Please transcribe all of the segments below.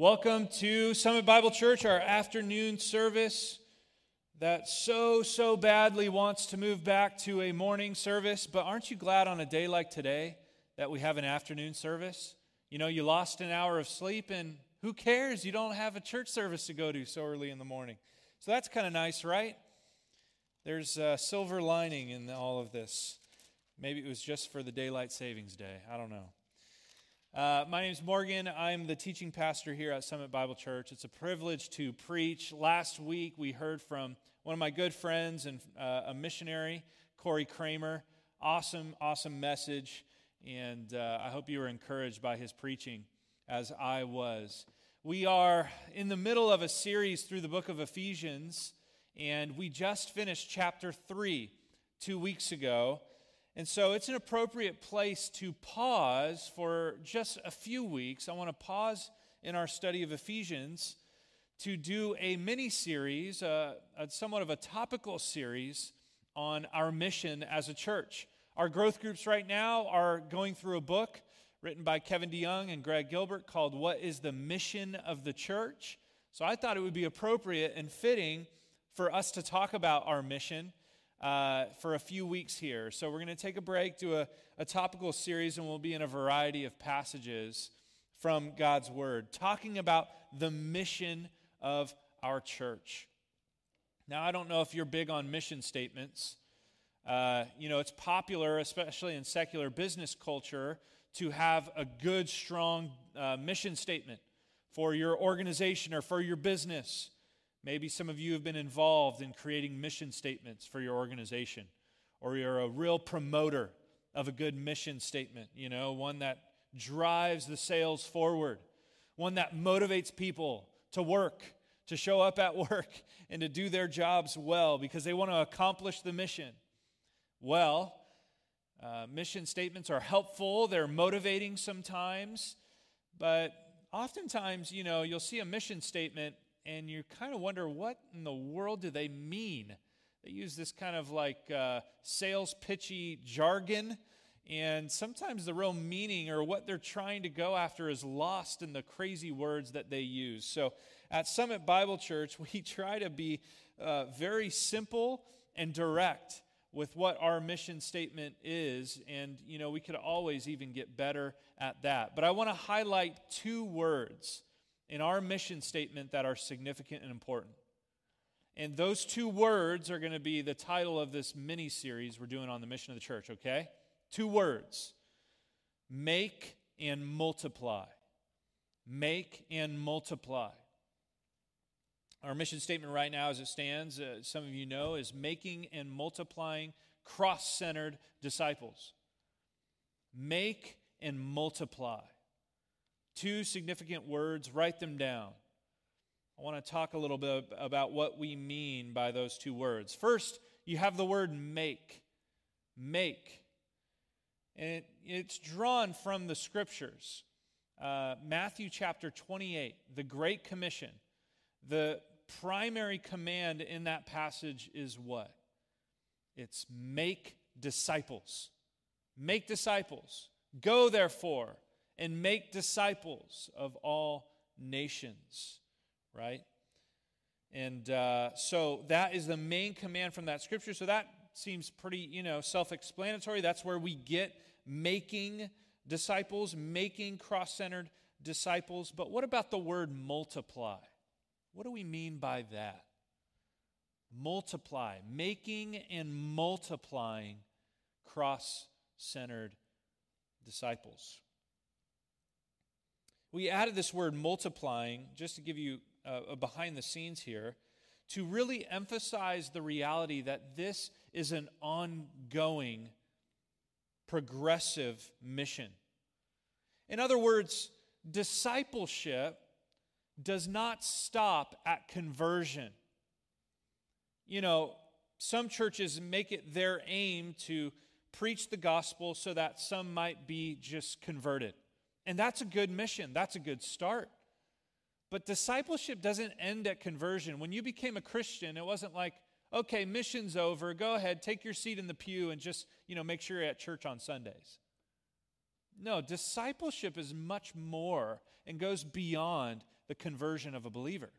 Welcome to Summit Bible Church, our afternoon service that so, so badly wants to move back to a morning service. But aren't you glad on a day like today that we have an afternoon service? You know, you lost an hour of sleep, and who cares? You don't have a church service to go to so early in the morning. So that's kind of nice, right? There's a silver lining in all of this. Maybe it was just for the daylight savings day. I don't know. Uh, my name is Morgan. I'm the teaching pastor here at Summit Bible Church. It's a privilege to preach. Last week, we heard from one of my good friends and uh, a missionary, Corey Kramer. Awesome, awesome message. And uh, I hope you were encouraged by his preaching as I was. We are in the middle of a series through the book of Ephesians, and we just finished chapter 3 two weeks ago. And so it's an appropriate place to pause for just a few weeks. I want to pause in our study of Ephesians to do a mini series, uh, a somewhat of a topical series on our mission as a church. Our growth groups right now are going through a book written by Kevin DeYoung and Greg Gilbert called What is the Mission of the Church? So I thought it would be appropriate and fitting for us to talk about our mission uh, for a few weeks here. So we're going to take a break, do a, a topical series, and we'll be in a variety of passages from God's Word, talking about the mission of our church. Now, I don't know if you're big on mission statements. Uh, you know, it's popular, especially in secular business culture, to have a good, strong uh, mission statement for your organization or for your business. Maybe some of you have been involved in creating mission statements for your organization, or you're a real promoter of a good mission statement, you know, one that drives the sales forward, one that motivates people to work, to show up at work, and to do their jobs well because they want to accomplish the mission. Well, uh, mission statements are helpful, they're motivating sometimes, but oftentimes, you know, you'll see a mission statement and you kind of wonder what in the world do they mean? They use this kind of like uh, sales pitchy jargon, and sometimes the real meaning or what they're trying to go after is lost in the crazy words that they use. So at Summit Bible Church, we try to be uh, very simple and direct with what our mission statement is and you know we could always even get better at that but i want to highlight two words in our mission statement that are significant and important. And those two words are going to be the title of this mini series we're doing on the mission of the church, okay? Two words make and multiply. Make and multiply. Our mission statement right now, as it stands, uh, some of you know, is making and multiplying cross centered disciples. Make and multiply two significant words, write them down. I want to talk a little bit about what we mean by those two words. First, you have the word make. Make. And it's drawn from the scriptures. Uh, Matthew chapter 28, the Great Commission. The primary command in that passage is what? It's make disciples. Make disciples. Go, therefore, and make disciples of all nations, right? And uh, so that is the main command from that scripture. So that seems pretty, you know, self explanatory. That's where we get making disciples, making cross centered disciples. But what about the word multiply? What do we mean by that? Multiply, making and multiplying cross centered disciples. We added this word multiplying, just to give you a, a behind the scenes here, to really emphasize the reality that this is an ongoing, progressive mission. In other words, discipleship does not stop at conversion. You know, some churches make it their aim to preach the gospel so that some might be just converted. And that's a good mission, that's a good start. But discipleship doesn't end at conversion. When you became a Christian, it wasn't like, okay, mission's over, go ahead, take your seat in the pew and just, you know, make sure you're at church on Sundays. No, discipleship is much more and goes beyond the conversion of a believer.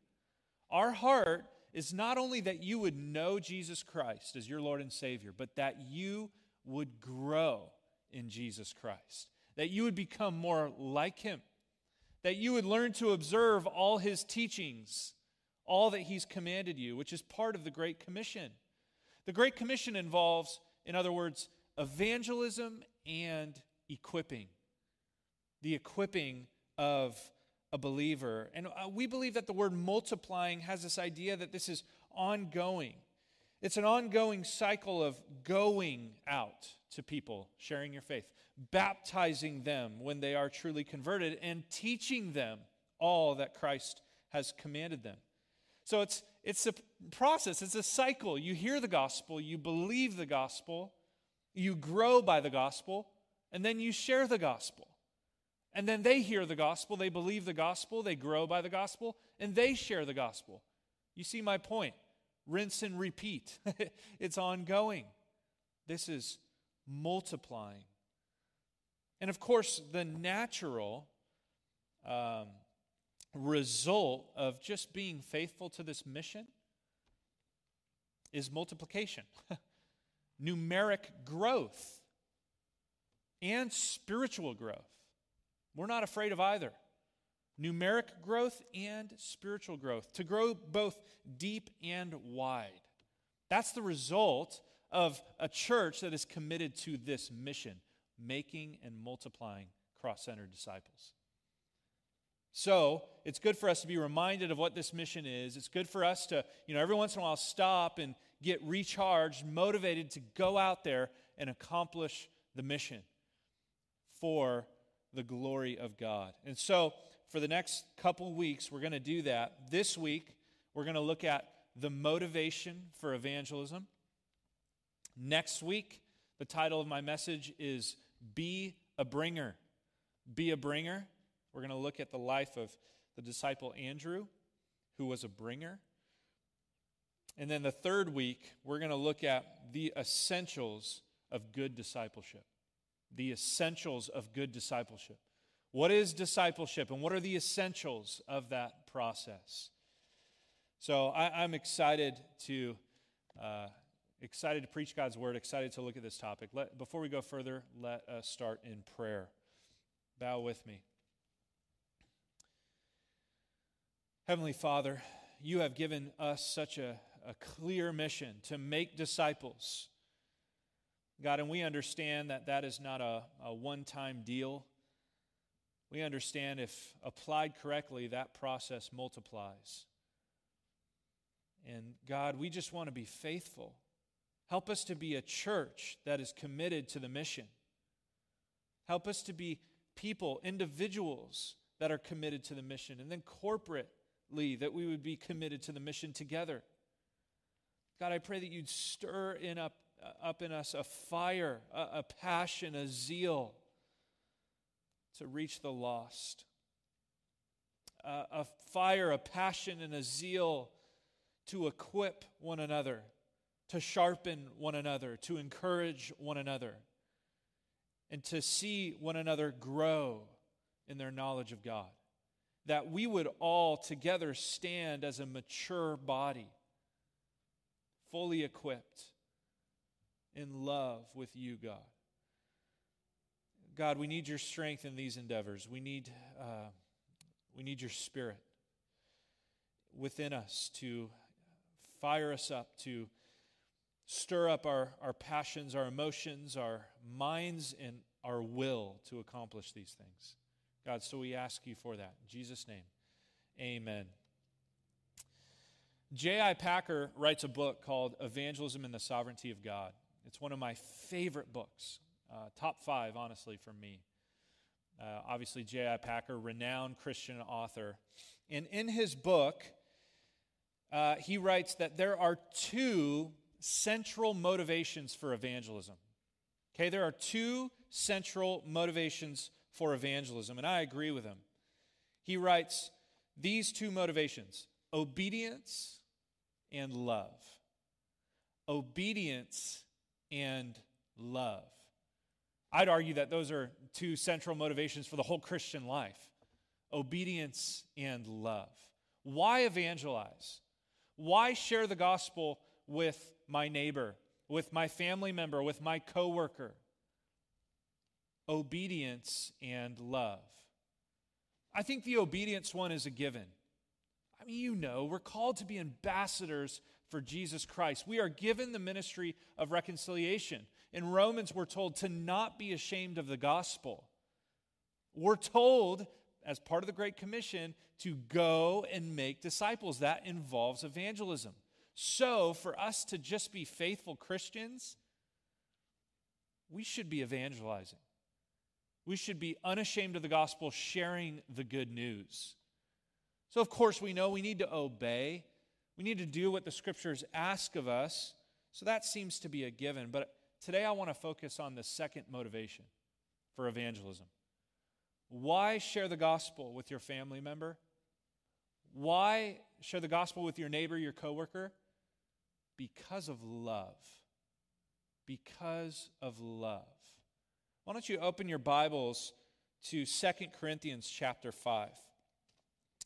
Our heart is not only that you would know Jesus Christ as your Lord and Savior, but that you would grow in Jesus Christ, that you would become more like Him, that you would learn to observe all His teachings, all that He's commanded you, which is part of the Great Commission. The Great Commission involves, in other words, evangelism and equipping. The equipping of a believer. And uh, we believe that the word multiplying has this idea that this is ongoing. It's an ongoing cycle of going out to people, sharing your faith, baptizing them when they are truly converted, and teaching them all that Christ has commanded them. So it's, it's a process, it's a cycle. You hear the gospel, you believe the gospel, you grow by the gospel, and then you share the gospel. And then they hear the gospel, they believe the gospel, they grow by the gospel, and they share the gospel. You see my point? Rinse and repeat. it's ongoing. This is multiplying. And of course, the natural um, result of just being faithful to this mission is multiplication, numeric growth, and spiritual growth. We're not afraid of either. Numeric growth and spiritual growth, to grow both deep and wide. That's the result of a church that is committed to this mission, making and multiplying cross centered disciples. So, it's good for us to be reminded of what this mission is. It's good for us to, you know, every once in a while stop and get recharged, motivated to go out there and accomplish the mission for the glory of God. And so, for the next couple weeks, we're going to do that. This week, we're going to look at the motivation for evangelism. Next week, the title of my message is Be a Bringer. Be a Bringer. We're going to look at the life of the disciple Andrew, who was a bringer. And then the third week, we're going to look at the essentials of good discipleship the essentials of good discipleship. What is discipleship and what are the essentials of that process? So I, am excited to uh, excited to preach God's word, excited to look at this topic. Let, before we go further, let us start in prayer. Bow with me. Heavenly Father, you have given us such a, a clear mission to make disciples God, and we understand that that is not a, a one time deal. We understand if applied correctly, that process multiplies. And God, we just want to be faithful. Help us to be a church that is committed to the mission. Help us to be people, individuals that are committed to the mission, and then corporately that we would be committed to the mission together. God, I pray that you'd stir in up uh, up in us a fire, a, a passion, a zeal to reach the lost. Uh, a fire, a passion, and a zeal to equip one another, to sharpen one another, to encourage one another, and to see one another grow in their knowledge of God. That we would all together stand as a mature body, fully equipped in love with you, God. God, we need your strength in these endeavors. We need, uh, we need your spirit within us to fire us up, to stir up our, our passions, our emotions, our minds, and our will to accomplish these things. God, so we ask you for that. In Jesus' name, amen. J.I. Packer writes a book called Evangelism and the Sovereignty of God. It's one of my favorite books, uh, top five, honestly, for me. Uh, obviously, J.I. Packer, renowned Christian author. And in his book, uh, he writes that there are two central motivations for evangelism. Okay, there are two central motivations for evangelism, and I agree with him. He writes these two motivations obedience and love. Obedience and love. I'd argue that those are two central motivations for the whole Christian life obedience and love. Why evangelize? Why share the gospel with my neighbor, with my family member, with my coworker? Obedience and love. I think the obedience one is a given. I mean, you know, we're called to be ambassadors for Jesus Christ. We are given the ministry of reconciliation. In Romans, we're told to not be ashamed of the gospel. We're told, as part of the Great Commission, to go and make disciples. That involves evangelism. So, for us to just be faithful Christians, we should be evangelizing. We should be unashamed of the gospel, sharing the good news. So, of course, we know we need to obey. We need to do what the scriptures ask of us. So, that seems to be a given. But today I want to focus on the second motivation for evangelism. Why share the gospel with your family member? Why share the gospel with your neighbor, your coworker? Because of love. Because of love. Why don't you open your Bibles to 2 Corinthians chapter 5?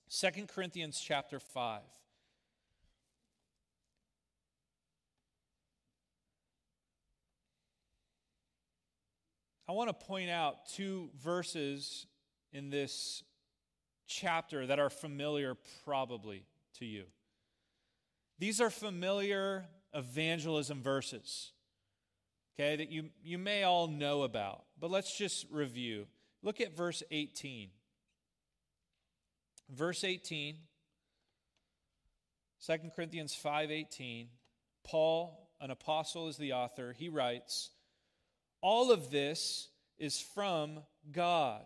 2 Corinthians chapter 5. I want to point out two verses in this chapter that are familiar probably to you. These are familiar evangelism verses, okay, that you, you may all know about. But let's just review. Look at verse 18. Verse 18, 2 Corinthians 5:18, Paul, an apostle is the author, he writes, "All of this is from God."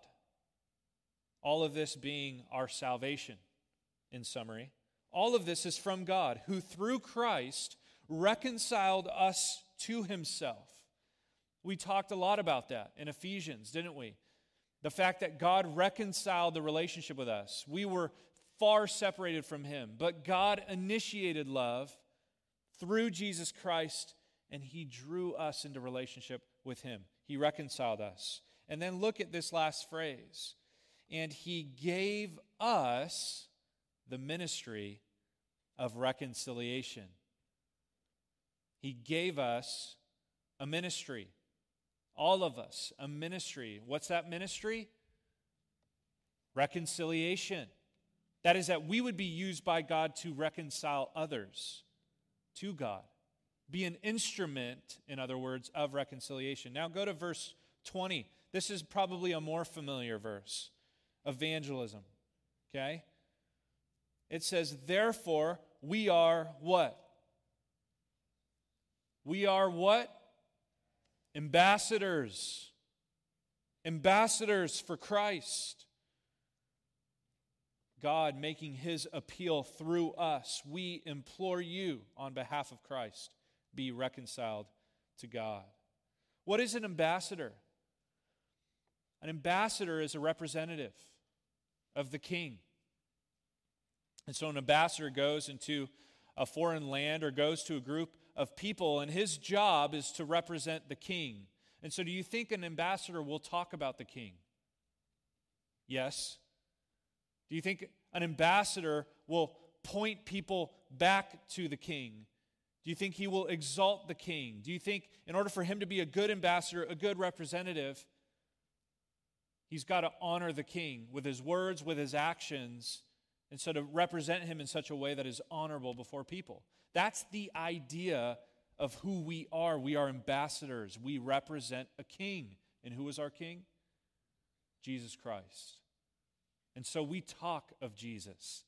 All of this being our salvation in summary. All of this is from God, who through Christ reconciled us to himself. We talked a lot about that in Ephesians, didn't we? The fact that God reconciled the relationship with us. We were far separated from Him, but God initiated love through Jesus Christ and He drew us into relationship with Him. He reconciled us. And then look at this last phrase. And He gave us the ministry of reconciliation. He gave us a ministry all of us, a ministry. What's that ministry? Reconciliation. That is, that we would be used by God to reconcile others to God. Be an instrument, in other words, of reconciliation. Now go to verse 20. This is probably a more familiar verse evangelism. Okay? It says, Therefore, we are what? We are what? ambassadors, ambassadors for Christ. God making his appeal through us. We implore you on behalf of Christ, be reconciled to God. What is an ambassador? An ambassador is a representative of the king. And so an ambassador goes into a foreign land or goes to a group of people, and his job is to represent the king. And so, do you think an ambassador will talk about the king? Yes. Do you think an ambassador will point people back to the king? Do you think he will exalt the king? Do you think, in order for him to be a good ambassador, a good representative, he's got to honor the king with his words, with his actions, and so to represent him in such a way that is honorable before people? That's the idea of who we are. We are ambassadors. We represent a king. And who is our king? Jesus Christ. And so we talk of Jesus.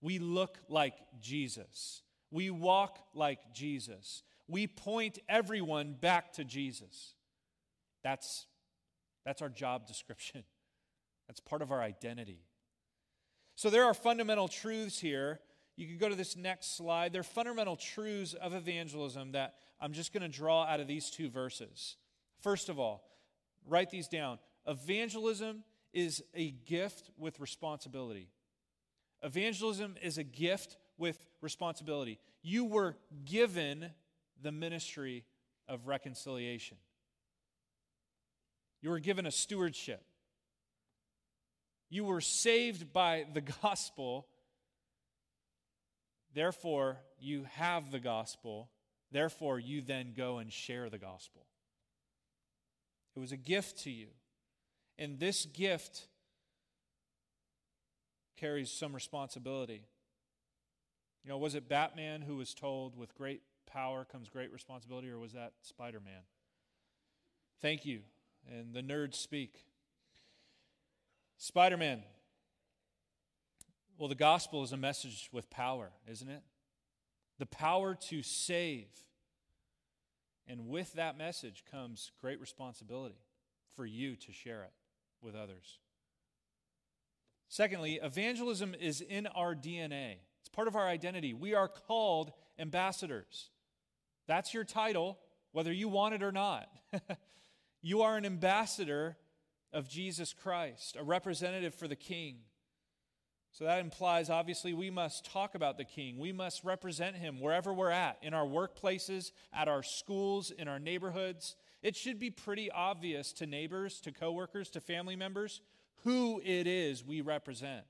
We look like Jesus. We walk like Jesus. We point everyone back to Jesus. That's, that's our job description. That's part of our identity. So there are fundamental truths here you can go to this next slide. There are fundamental truths of evangelism that I'm just going to draw out of these two verses. First of all, write these down. Evangelism is a gift with responsibility. Evangelism is a gift with responsibility. You were given the ministry of reconciliation. You were given a stewardship. You were saved by the gospel. Therefore, you have the gospel. Therefore, you then go and share the gospel. It was a gift to you. And this gift carries some responsibility. You know, was it Batman who was told, with great power comes great responsibility, or was that Spider Man? Thank you. And the nerds speak. Spider Man. Well, the gospel is a message with power, isn't it? The power to save. And with that message comes great responsibility for you to share it with others. Secondly, evangelism is in our DNA, it's part of our identity. We are called ambassadors. That's your title, whether you want it or not. you are an ambassador of Jesus Christ, a representative for the King. So that implies, obviously, we must talk about the King. We must represent him wherever we're at, in our workplaces, at our schools, in our neighborhoods. It should be pretty obvious to neighbors, to coworkers, to family members who it is we represent.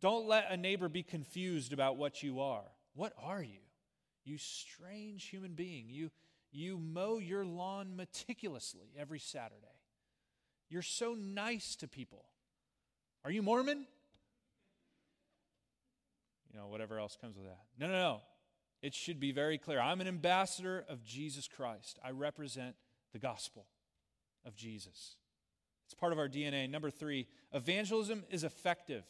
Don't let a neighbor be confused about what you are. What are you? You strange human being. You, you mow your lawn meticulously every Saturday. You're so nice to people. Are you Mormon? You know, whatever else comes with that. No, no, no. It should be very clear. I'm an ambassador of Jesus Christ. I represent the gospel of Jesus. It's part of our DNA. Number three, evangelism is effective.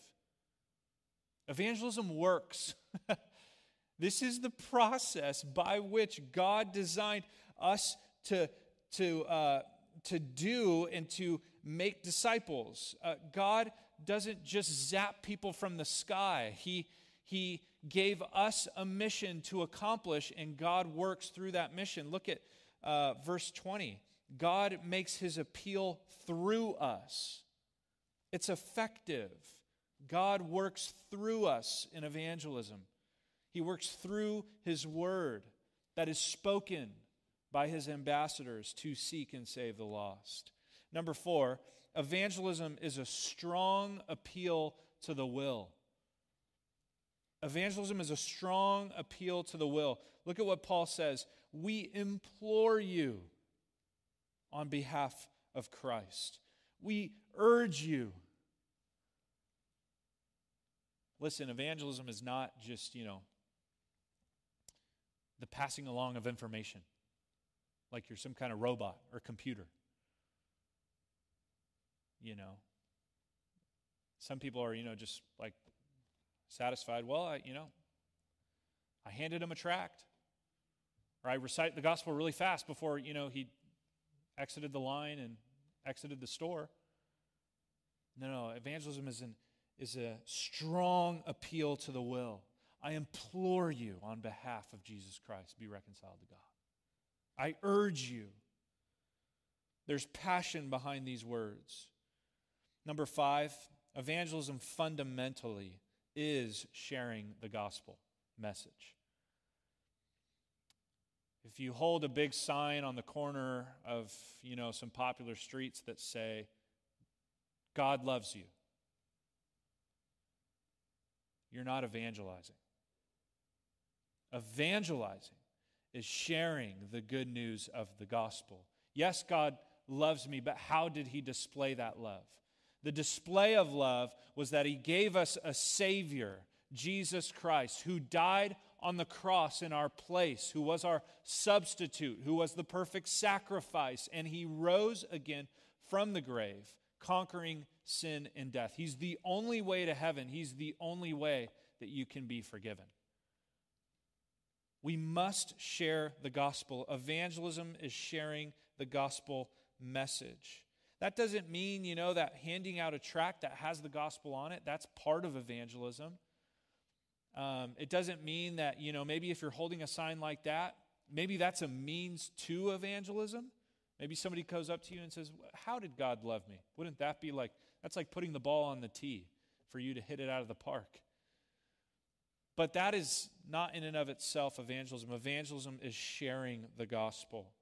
Evangelism works. this is the process by which God designed us to, to, uh, to do and to make disciples. Uh, God doesn't just zap people from the sky, He, he gave us a mission to accomplish, and God works through that mission. Look at uh, verse 20. God makes his appeal through us. It's effective. God works through us in evangelism. He works through his word that is spoken by his ambassadors to seek and save the lost. Number four, evangelism is a strong appeal to the will. Evangelism is a strong appeal to the will. Look at what Paul says. We implore you on behalf of Christ. We urge you. Listen, evangelism is not just, you know, the passing along of information, like you're some kind of robot or computer. You know, some people are, you know, just like satisfied. Well, I, you know, I handed him a tract, or I recite the gospel really fast before, you know, he exited the line and exited the store. No, no, evangelism is, an, is a strong appeal to the will. I implore you on behalf of Jesus Christ, be reconciled to God. I urge you. There's passion behind these words. Number five, evangelism fundamentally is sharing the gospel message. If you hold a big sign on the corner of, you know, some popular streets that say, God loves you, you're not evangelizing. Evangelizing is sharing the good news of the gospel. Yes, God loves me, but how did he display that love? The display of love was that he gave us a Savior, Jesus Christ, who died on the cross in our place, who was our substitute, who was the perfect sacrifice, and he rose again from the grave, conquering sin and death. He's the only way to heaven, He's the only way that you can be forgiven. We must share the gospel. Evangelism is sharing the gospel message. That doesn't mean, you know, that handing out a tract that has the gospel on it, that's part of evangelism. Um, it doesn't mean that, you know, maybe if you're holding a sign like that, maybe that's a means to evangelism. Maybe somebody goes up to you and says, How did God love me? Wouldn't that be like, that's like putting the ball on the tee for you to hit it out of the park. But that is not in and of itself evangelism. Evangelism is sharing the gospel,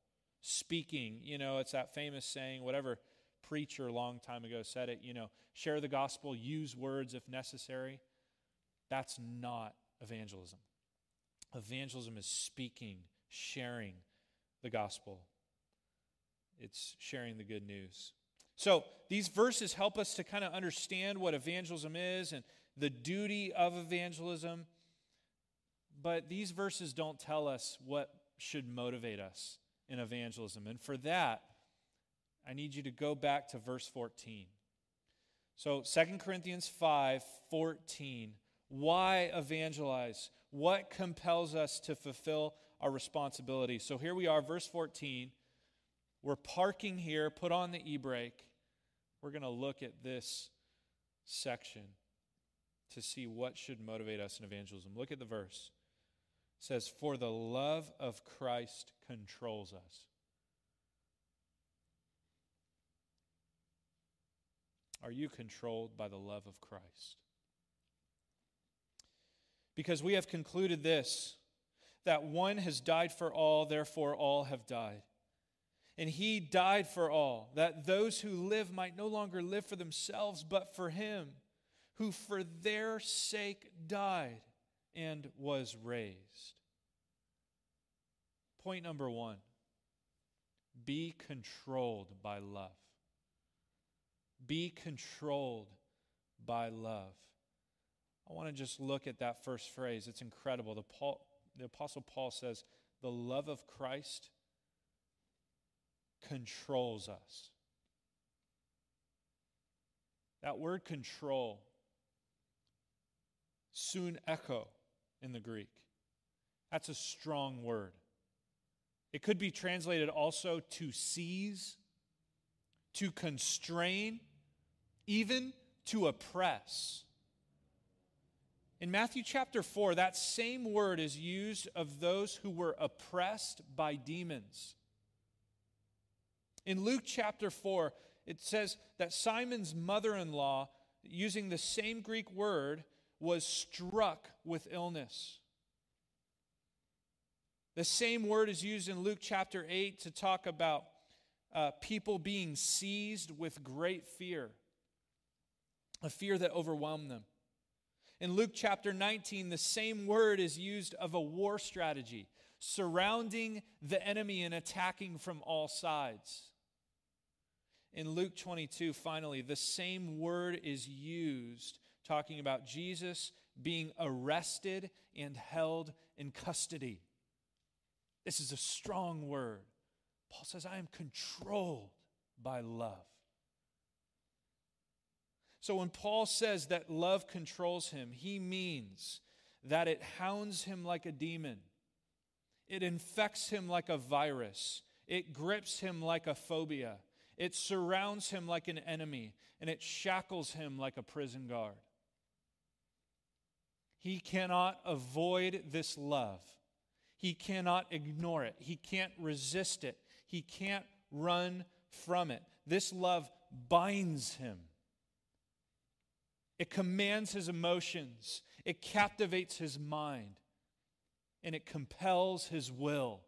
speaking. You know, it's that famous saying, whatever preacher a long time ago said it, you know, share the gospel, use words if necessary. That's not evangelism. Evangelism is speaking, sharing the gospel, it's sharing the good news. So these verses help us to kind of understand what evangelism is and the duty of evangelism. But these verses don't tell us what should motivate us in evangelism. And for that, I need you to go back to verse 14. So 2 Corinthians 5 14. Why evangelize? What compels us to fulfill our responsibility? So here we are, verse 14. We're parking here, put on the e brake. We're going to look at this section to see what should motivate us in evangelism. Look at the verse. Says, For the love of Christ controls us. Are you controlled by the love of Christ? Because we have concluded this that one has died for all, therefore all have died. And he died for all, that those who live might no longer live for themselves, but for him who for their sake died and was raised. Point number one be controlled by love. Be controlled by love. I want to just look at that first phrase. It's incredible. The, Paul, the Apostle Paul says, The love of Christ controls us. That word control, sunecho in the Greek, that's a strong word. It could be translated also to seize, to constrain, even to oppress. In Matthew chapter 4, that same word is used of those who were oppressed by demons. In Luke chapter 4, it says that Simon's mother in law, using the same Greek word, was struck with illness. The same word is used in Luke chapter 8 to talk about uh, people being seized with great fear, a fear that overwhelmed them. In Luke chapter 19, the same word is used of a war strategy, surrounding the enemy and attacking from all sides. In Luke 22, finally, the same word is used talking about Jesus being arrested and held in custody. This is a strong word. Paul says, I am controlled by love. So when Paul says that love controls him, he means that it hounds him like a demon, it infects him like a virus, it grips him like a phobia. It surrounds him like an enemy, and it shackles him like a prison guard. He cannot avoid this love. He cannot ignore it. He can't resist it. He can't run from it. This love binds him. It commands his emotions, it captivates his mind, and it compels his will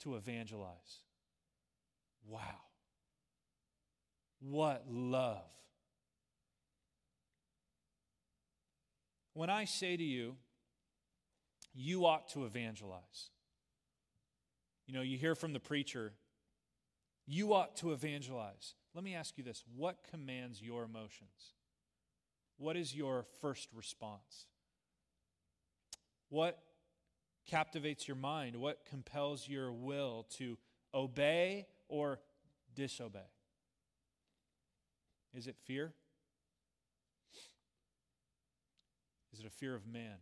to evangelize. Wow. What love. When I say to you, you ought to evangelize. You know, you hear from the preacher, you ought to evangelize. Let me ask you this what commands your emotions? What is your first response? What captivates your mind? What compels your will to obey or disobey? Is it fear? Is it a fear of man?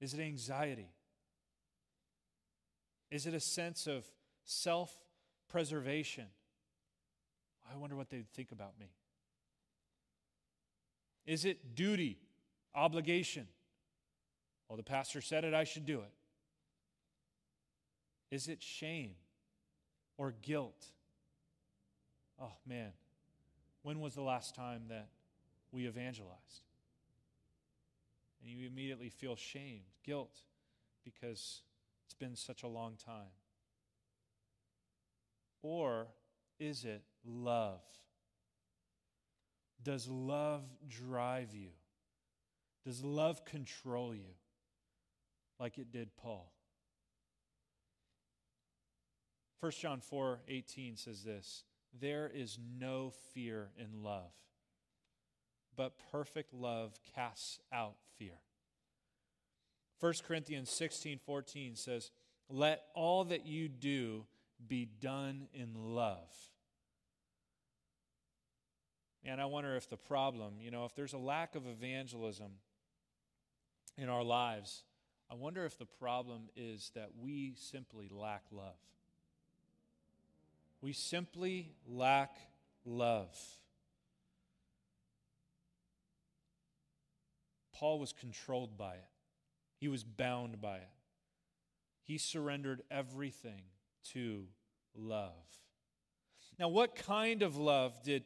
Is it anxiety? Is it a sense of self preservation? I wonder what they'd think about me. Is it duty, obligation? Well, the pastor said it, I should do it. Is it shame or guilt? Oh, man. When was the last time that we evangelized? And you immediately feel shame, guilt, because it's been such a long time. Or is it love? Does love drive you? Does love control you like it did Paul? 1 John 4 18 says this There is no fear in love, but perfect love casts out fear. 1 Corinthians 16 14 says, Let all that you do be done in love. And I wonder if the problem, you know, if there's a lack of evangelism in our lives, I wonder if the problem is that we simply lack love. We simply lack love. Paul was controlled by it, he was bound by it. He surrendered everything to love. Now, what kind of love did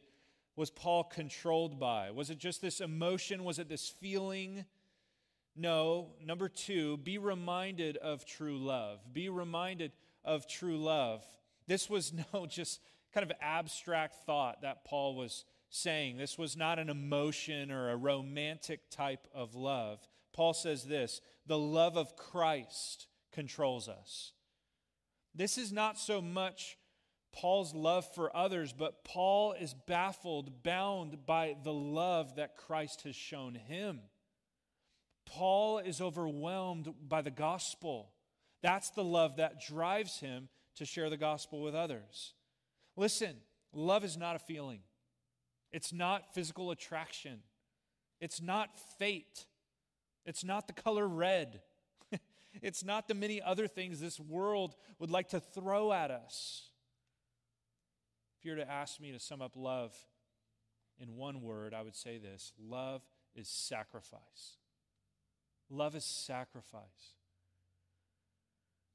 was Paul controlled by? Was it just this emotion? Was it this feeling? No. Number two, be reminded of true love. Be reminded of true love. This was no just kind of abstract thought that Paul was saying. This was not an emotion or a romantic type of love. Paul says this the love of Christ controls us. This is not so much Paul's love for others, but Paul is baffled, bound by the love that Christ has shown him. Paul is overwhelmed by the gospel. That's the love that drives him to share the gospel with others. Listen, love is not a feeling, it's not physical attraction, it's not fate, it's not the color red, it's not the many other things this world would like to throw at us. If you were to ask me to sum up love in one word, I would say this love is sacrifice. Love is sacrifice.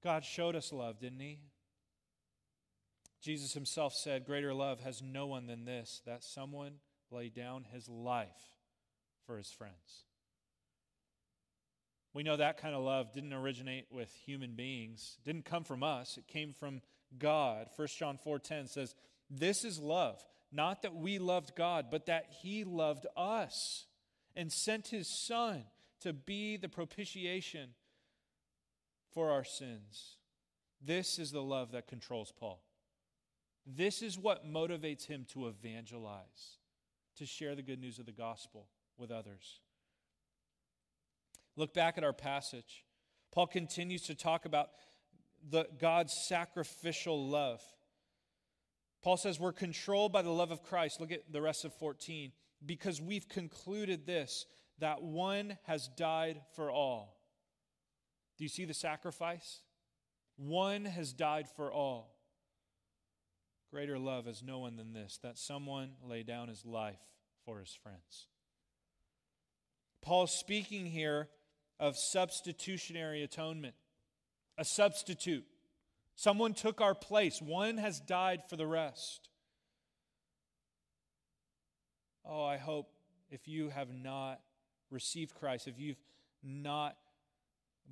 God showed us love, didn't He? Jesus himself said, Greater love has no one than this, that someone lay down his life for his friends. We know that kind of love didn't originate with human beings, didn't come from us, it came from God. 1 John 4:10 says, "This is love, not that we loved God, but that he loved us and sent his son to be the propitiation for our sins." This is the love that controls Paul. This is what motivates him to evangelize, to share the good news of the gospel with others. Look back at our passage. Paul continues to talk about the, God's sacrificial love. Paul says we're controlled by the love of Christ. Look at the rest of 14. Because we've concluded this, that one has died for all. Do you see the sacrifice? One has died for all. Greater love has no one than this, that someone lay down his life for his friends. Paul's speaking here of substitutionary atonement, a substitute. Someone took our place, one has died for the rest. Oh, I hope if you have not received Christ, if you've not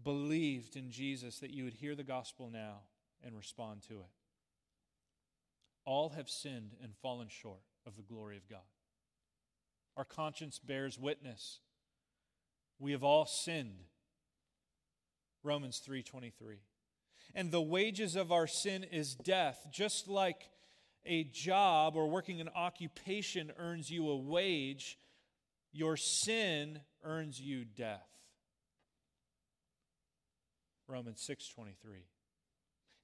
believed in Jesus, that you would hear the gospel now and respond to it. All have sinned and fallen short of the glory of God. Our conscience bears witness. We have all sinned. Romans 3:23. And the wages of our sin is death, just like a job or working an occupation earns you a wage, your sin earns you death. Romans 6:23.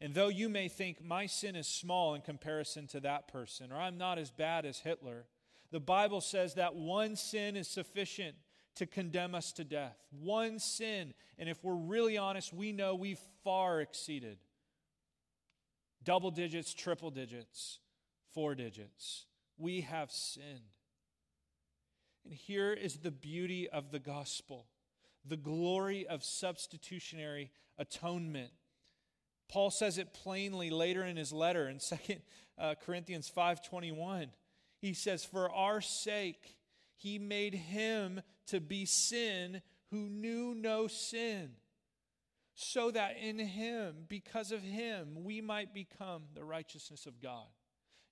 And though you may think my sin is small in comparison to that person, or I'm not as bad as Hitler, the Bible says that one sin is sufficient to condemn us to death. One sin. And if we're really honest, we know we've far exceeded double digits, triple digits, four digits. We have sinned. And here is the beauty of the gospel the glory of substitutionary atonement Paul says it plainly later in his letter in 2 uh, Corinthians 5:21. He says, "For our sake he made him to be sin who knew no sin, so that in him, because of him, we might become the righteousness of God."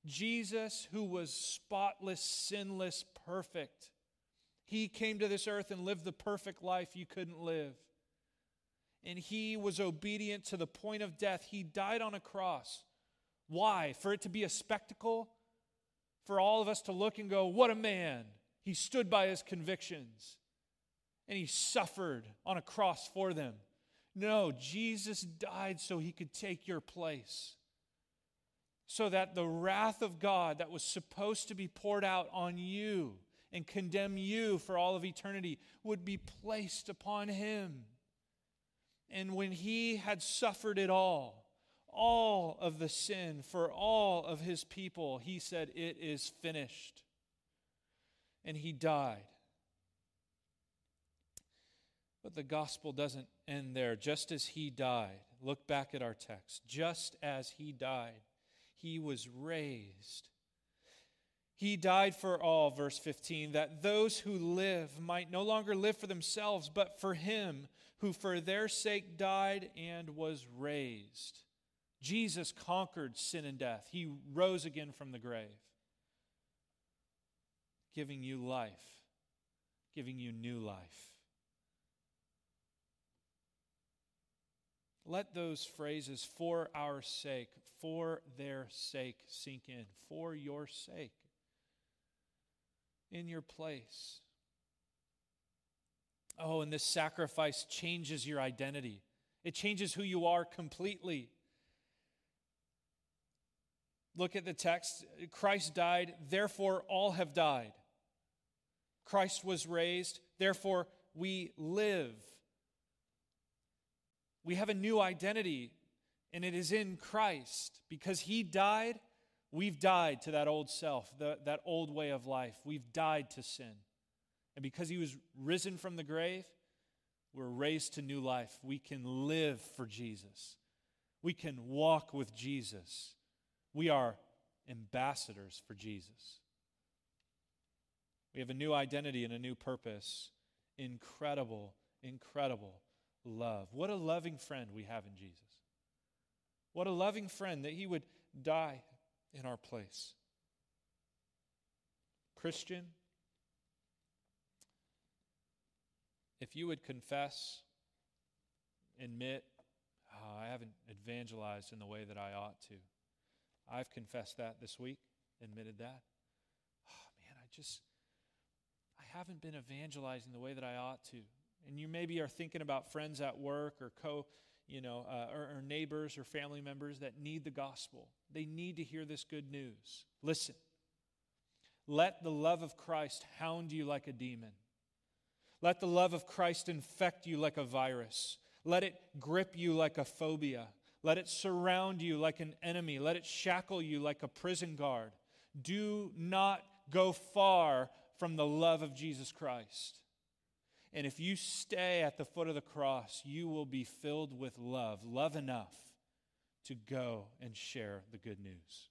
Jesus, who was spotless, sinless, perfect. He came to this earth and lived the perfect life you couldn't live. And he was obedient to the point of death. He died on a cross. Why? For it to be a spectacle? For all of us to look and go, what a man. He stood by his convictions and he suffered on a cross for them. No, Jesus died so he could take your place. So that the wrath of God that was supposed to be poured out on you and condemn you for all of eternity would be placed upon him. And when he had suffered it all, all of the sin for all of his people, he said, It is finished. And he died. But the gospel doesn't end there. Just as he died, look back at our text. Just as he died, he was raised. He died for all, verse 15, that those who live might no longer live for themselves, but for him who for their sake died and was raised. Jesus conquered sin and death. He rose again from the grave, giving you life, giving you new life. Let those phrases, for our sake, for their sake, sink in. For your sake. In your place. Oh, and this sacrifice changes your identity, it changes who you are completely. Look at the text. Christ died, therefore all have died. Christ was raised, therefore we live. We have a new identity, and it is in Christ. Because he died, we've died to that old self, the, that old way of life. We've died to sin. And because he was risen from the grave, we're raised to new life. We can live for Jesus, we can walk with Jesus. We are ambassadors for Jesus. We have a new identity and a new purpose. Incredible, incredible love. What a loving friend we have in Jesus. What a loving friend that he would die in our place. Christian, if you would confess, admit, oh, I haven't evangelized in the way that I ought to. I've confessed that this week, admitted that. Oh, man, I just, I haven't been evangelizing the way that I ought to. And you maybe are thinking about friends at work or co, you know, uh, or, or neighbors or family members that need the gospel. They need to hear this good news. Listen, let the love of Christ hound you like a demon. Let the love of Christ infect you like a virus. Let it grip you like a phobia. Let it surround you like an enemy. Let it shackle you like a prison guard. Do not go far from the love of Jesus Christ. And if you stay at the foot of the cross, you will be filled with love, love enough to go and share the good news.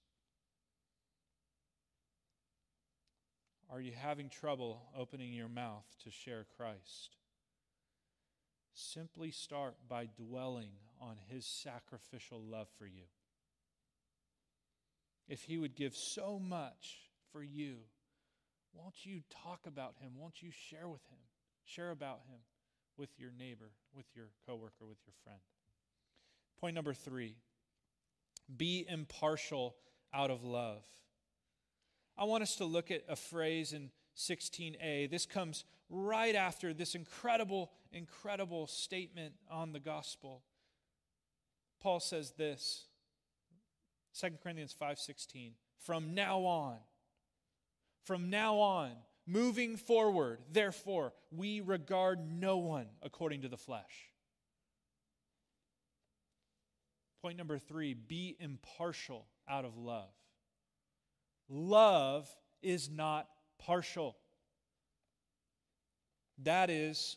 Are you having trouble opening your mouth to share Christ? Simply start by dwelling on his sacrificial love for you. If he would give so much for you, won't you talk about him? Won't you share with him? Share about him with your neighbor, with your coworker, with your friend. Point number three be impartial out of love. I want us to look at a phrase in 16a. This comes right after this incredible, incredible statement on the gospel. Paul says this 2 Corinthians 5:16 From now on from now on moving forward therefore we regard no one according to the flesh Point number 3 be impartial out of love Love is not partial. That is,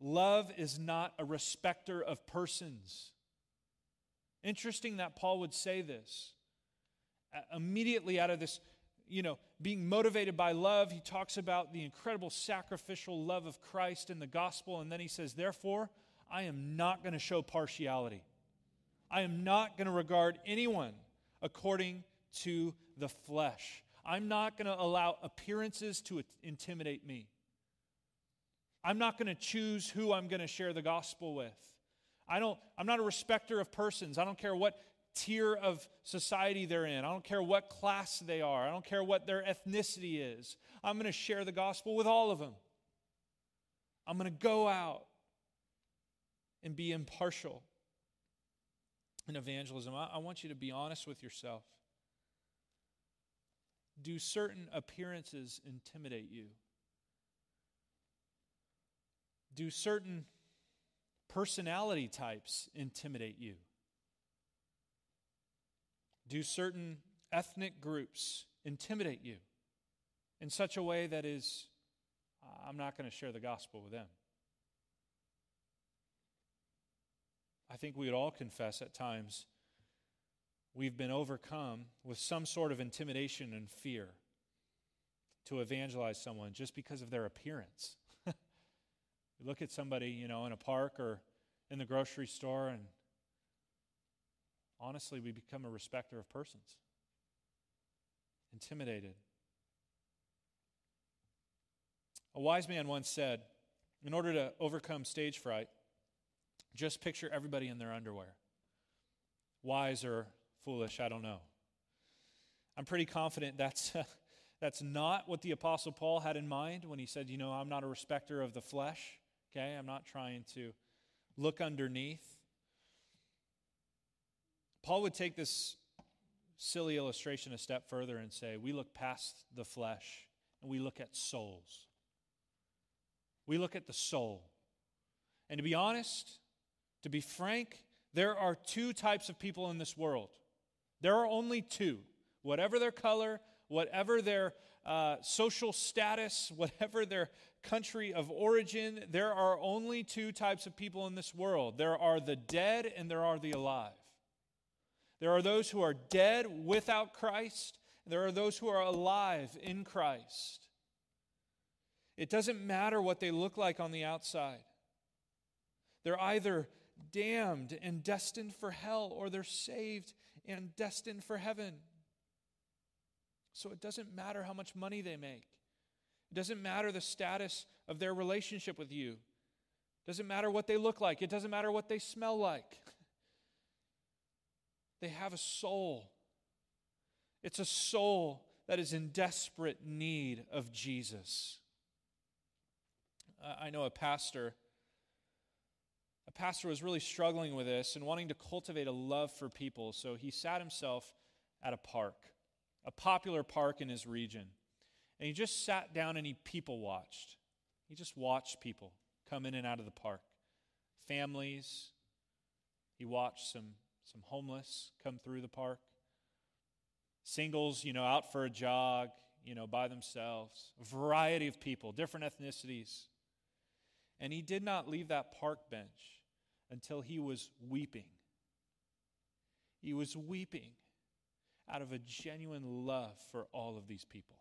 love is not a respecter of persons. Interesting that Paul would say this. Immediately out of this, you know, being motivated by love, he talks about the incredible sacrificial love of Christ in the gospel, and then he says, Therefore, I am not going to show partiality. I am not going to regard anyone according to the flesh. I'm not going to allow appearances to intimidate me. I'm not going to choose who I'm going to share the gospel with. I don't, I'm not a respecter of persons. I don't care what tier of society they're in. I don't care what class they are. I don't care what their ethnicity is. I'm going to share the gospel with all of them. I'm going to go out and be impartial in evangelism. I, I want you to be honest with yourself. Do certain appearances intimidate you? Do certain personality types intimidate you? Do certain ethnic groups intimidate you in such a way that is, I'm not going to share the gospel with them? I think we would all confess at times we've been overcome with some sort of intimidation and fear to evangelize someone just because of their appearance. you look at somebody, you know, in a park or in the grocery store, and honestly, we become a respecter of persons. Intimidated. A wise man once said, in order to overcome stage fright, just picture everybody in their underwear. Wise or foolish, I don't know. I'm pretty confident that's, that's not what the Apostle Paul had in mind when he said, You know, I'm not a respecter of the flesh, okay? I'm not trying to look underneath. Paul would take this silly illustration a step further and say, We look past the flesh and we look at souls. We look at the soul. And to be honest, to be frank, there are two types of people in this world. There are only two. Whatever their color, whatever their uh, social status, whatever their country of origin, there are only two types of people in this world there are the dead and there are the alive. There are those who are dead without Christ, there are those who are alive in Christ. It doesn't matter what they look like on the outside. They're either damned and destined for hell, or they're saved and destined for heaven. So it doesn't matter how much money they make. It doesn't matter the status of their relationship with you. It doesn't matter what they look like. It doesn't matter what they smell like. They have a soul. It's a soul that is in desperate need of Jesus. I know a pastor a pastor was really struggling with this and wanting to cultivate a love for people. So he sat himself at a park, a popular park in his region. And he just sat down and he people watched. He just watched people come in and out of the park. Families. He watched some, some homeless come through the park. Singles, you know, out for a jog, you know, by themselves. A variety of people, different ethnicities. And he did not leave that park bench until he was weeping. He was weeping out of a genuine love for all of these people.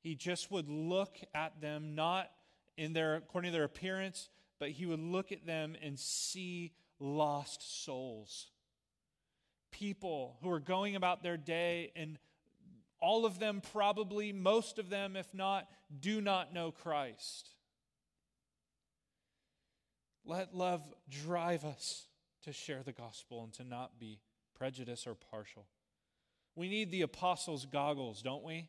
He just would look at them, not in their, according to their appearance, but he would look at them and see lost souls. People who are going about their day, and all of them, probably, most of them, if not, do not know Christ. Let love drive us to share the gospel and to not be prejudiced or partial. We need the apostles' goggles, don't we?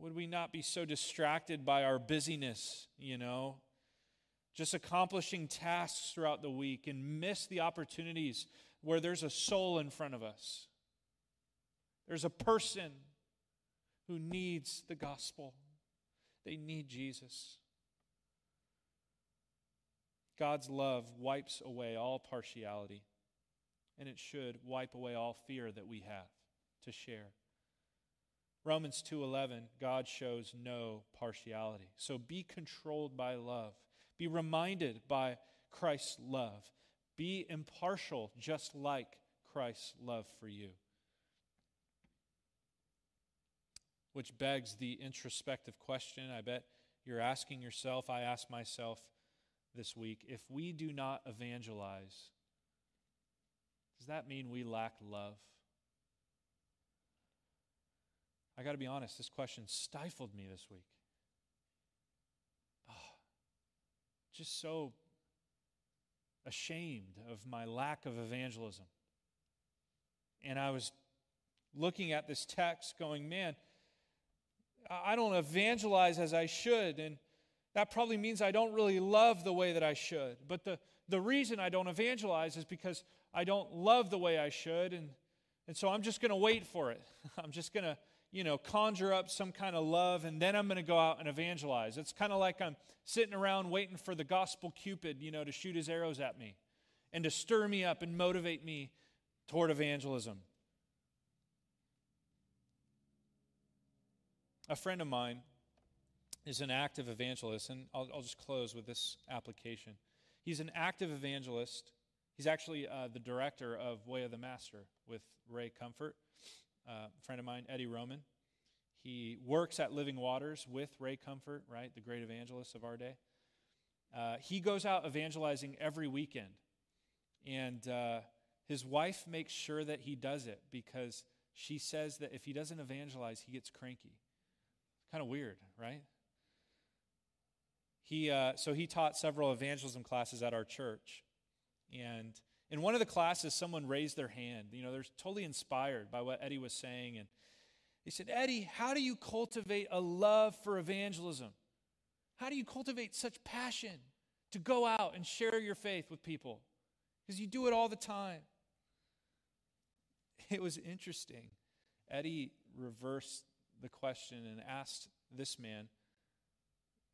Would we not be so distracted by our busyness, you know, just accomplishing tasks throughout the week and miss the opportunities where there's a soul in front of us? There's a person who needs the gospel, they need Jesus. God's love wipes away all partiality, and it should wipe away all fear that we have to share. Romans 2:11 God shows no partiality. So be controlled by love. Be reminded by Christ's love. Be impartial just like Christ's love for you. Which begs the introspective question I bet you're asking yourself, I ask myself, this week if we do not evangelize, does that mean we lack love? I got to be honest, this question stifled me this week. Oh, just so ashamed of my lack of evangelism. And I was looking at this text going, man, I don't evangelize as I should. And that probably means I don't really love the way that I should. But the, the reason I don't evangelize is because I don't love the way I should. And, and so I'm just going to wait for it. I'm just going to, you know, conjure up some kind of love and then I'm going to go out and evangelize. It's kind of like I'm sitting around waiting for the gospel cupid, you know, to shoot his arrows at me and to stir me up and motivate me toward evangelism. A friend of mine is an active evangelist, and I'll, I'll just close with this application. He's an active evangelist. He's actually uh, the director of Way of the Master with Ray Comfort, uh, a friend of mine, Eddie Roman. He works at Living Waters with Ray Comfort, right, the great evangelist of our day. Uh, he goes out evangelizing every weekend. And uh, his wife makes sure that he does it because she says that if he doesn't evangelize, he gets cranky. Kind of weird, right? He, uh, so he taught several evangelism classes at our church. And in one of the classes, someone raised their hand. You know, they're totally inspired by what Eddie was saying. And he said, Eddie, how do you cultivate a love for evangelism? How do you cultivate such passion to go out and share your faith with people? Because you do it all the time. It was interesting. Eddie reversed the question and asked this man,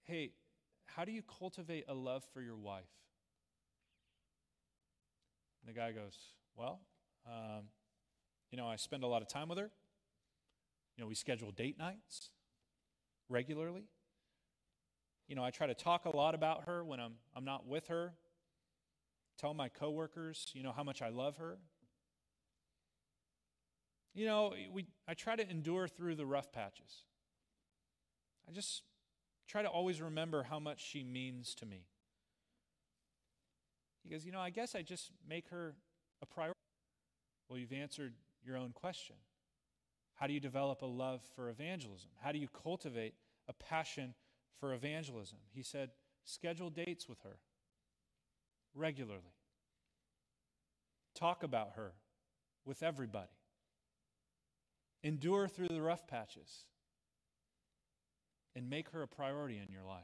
Hey, how do you cultivate a love for your wife? And the guy goes, Well, um, you know, I spend a lot of time with her. You know, we schedule date nights regularly. You know, I try to talk a lot about her when I'm, I'm not with her. Tell my coworkers, you know, how much I love her. You know, we, I try to endure through the rough patches. I just try to always remember how much she means to me. He goes, You know, I guess I just make her a priority. Well, you've answered your own question. How do you develop a love for evangelism? How do you cultivate a passion for evangelism? He said, Schedule dates with her regularly. Talk about her with everybody. Endure through the rough patches and make her a priority in your life.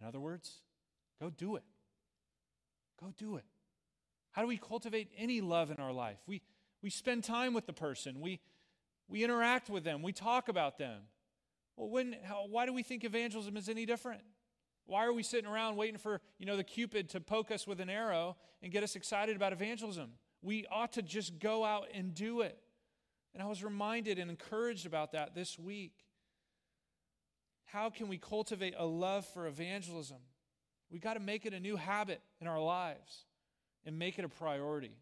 In other words, go do it. Go do it. How do we cultivate any love in our life? We, we spend time with the person, we, we interact with them, we talk about them. Well, when, how, why do we think evangelism is any different? Why are we sitting around waiting for, you know, the Cupid to poke us with an arrow and get us excited about evangelism? We ought to just go out and do it. And I was reminded and encouraged about that this week. How can we cultivate a love for evangelism? We got to make it a new habit in our lives and make it a priority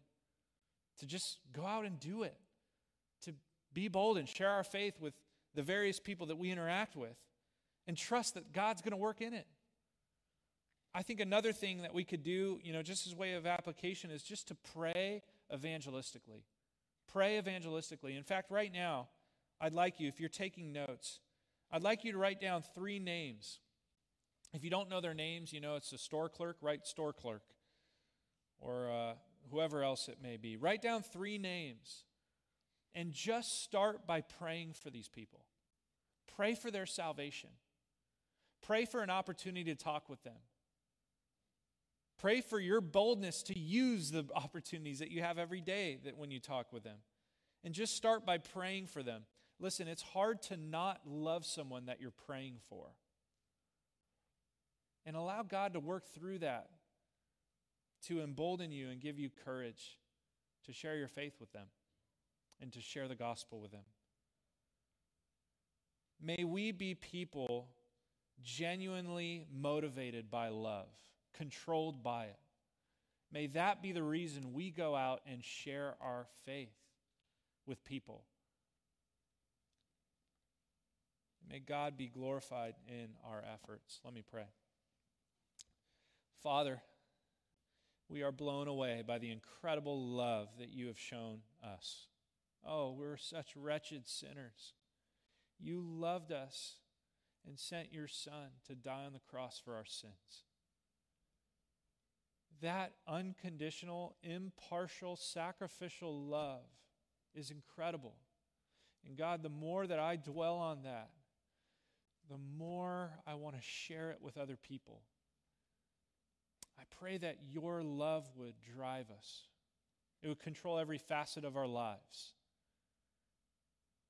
to just go out and do it, to be bold and share our faith with the various people that we interact with, and trust that God's going to work in it. I think another thing that we could do, you know, just as way of application, is just to pray evangelistically. Pray evangelistically. In fact, right now, I'd like you, if you're taking notes, I'd like you to write down three names. If you don't know their names, you know it's a store clerk, write store clerk, or uh, whoever else it may be. Write down three names and just start by praying for these people. Pray for their salvation. Pray for an opportunity to talk with them. Pray for your boldness to use the opportunities that you have every day that when you talk with them. And just start by praying for them. Listen, it's hard to not love someone that you're praying for. And allow God to work through that to embolden you and give you courage to share your faith with them and to share the gospel with them. May we be people genuinely motivated by love, controlled by it. May that be the reason we go out and share our faith with people. May God be glorified in our efforts. Let me pray. Father, we are blown away by the incredible love that you have shown us. Oh, we're such wretched sinners. You loved us and sent your Son to die on the cross for our sins. That unconditional, impartial, sacrificial love is incredible. And God, the more that I dwell on that, the more I want to share it with other people. I pray that your love would drive us, it would control every facet of our lives.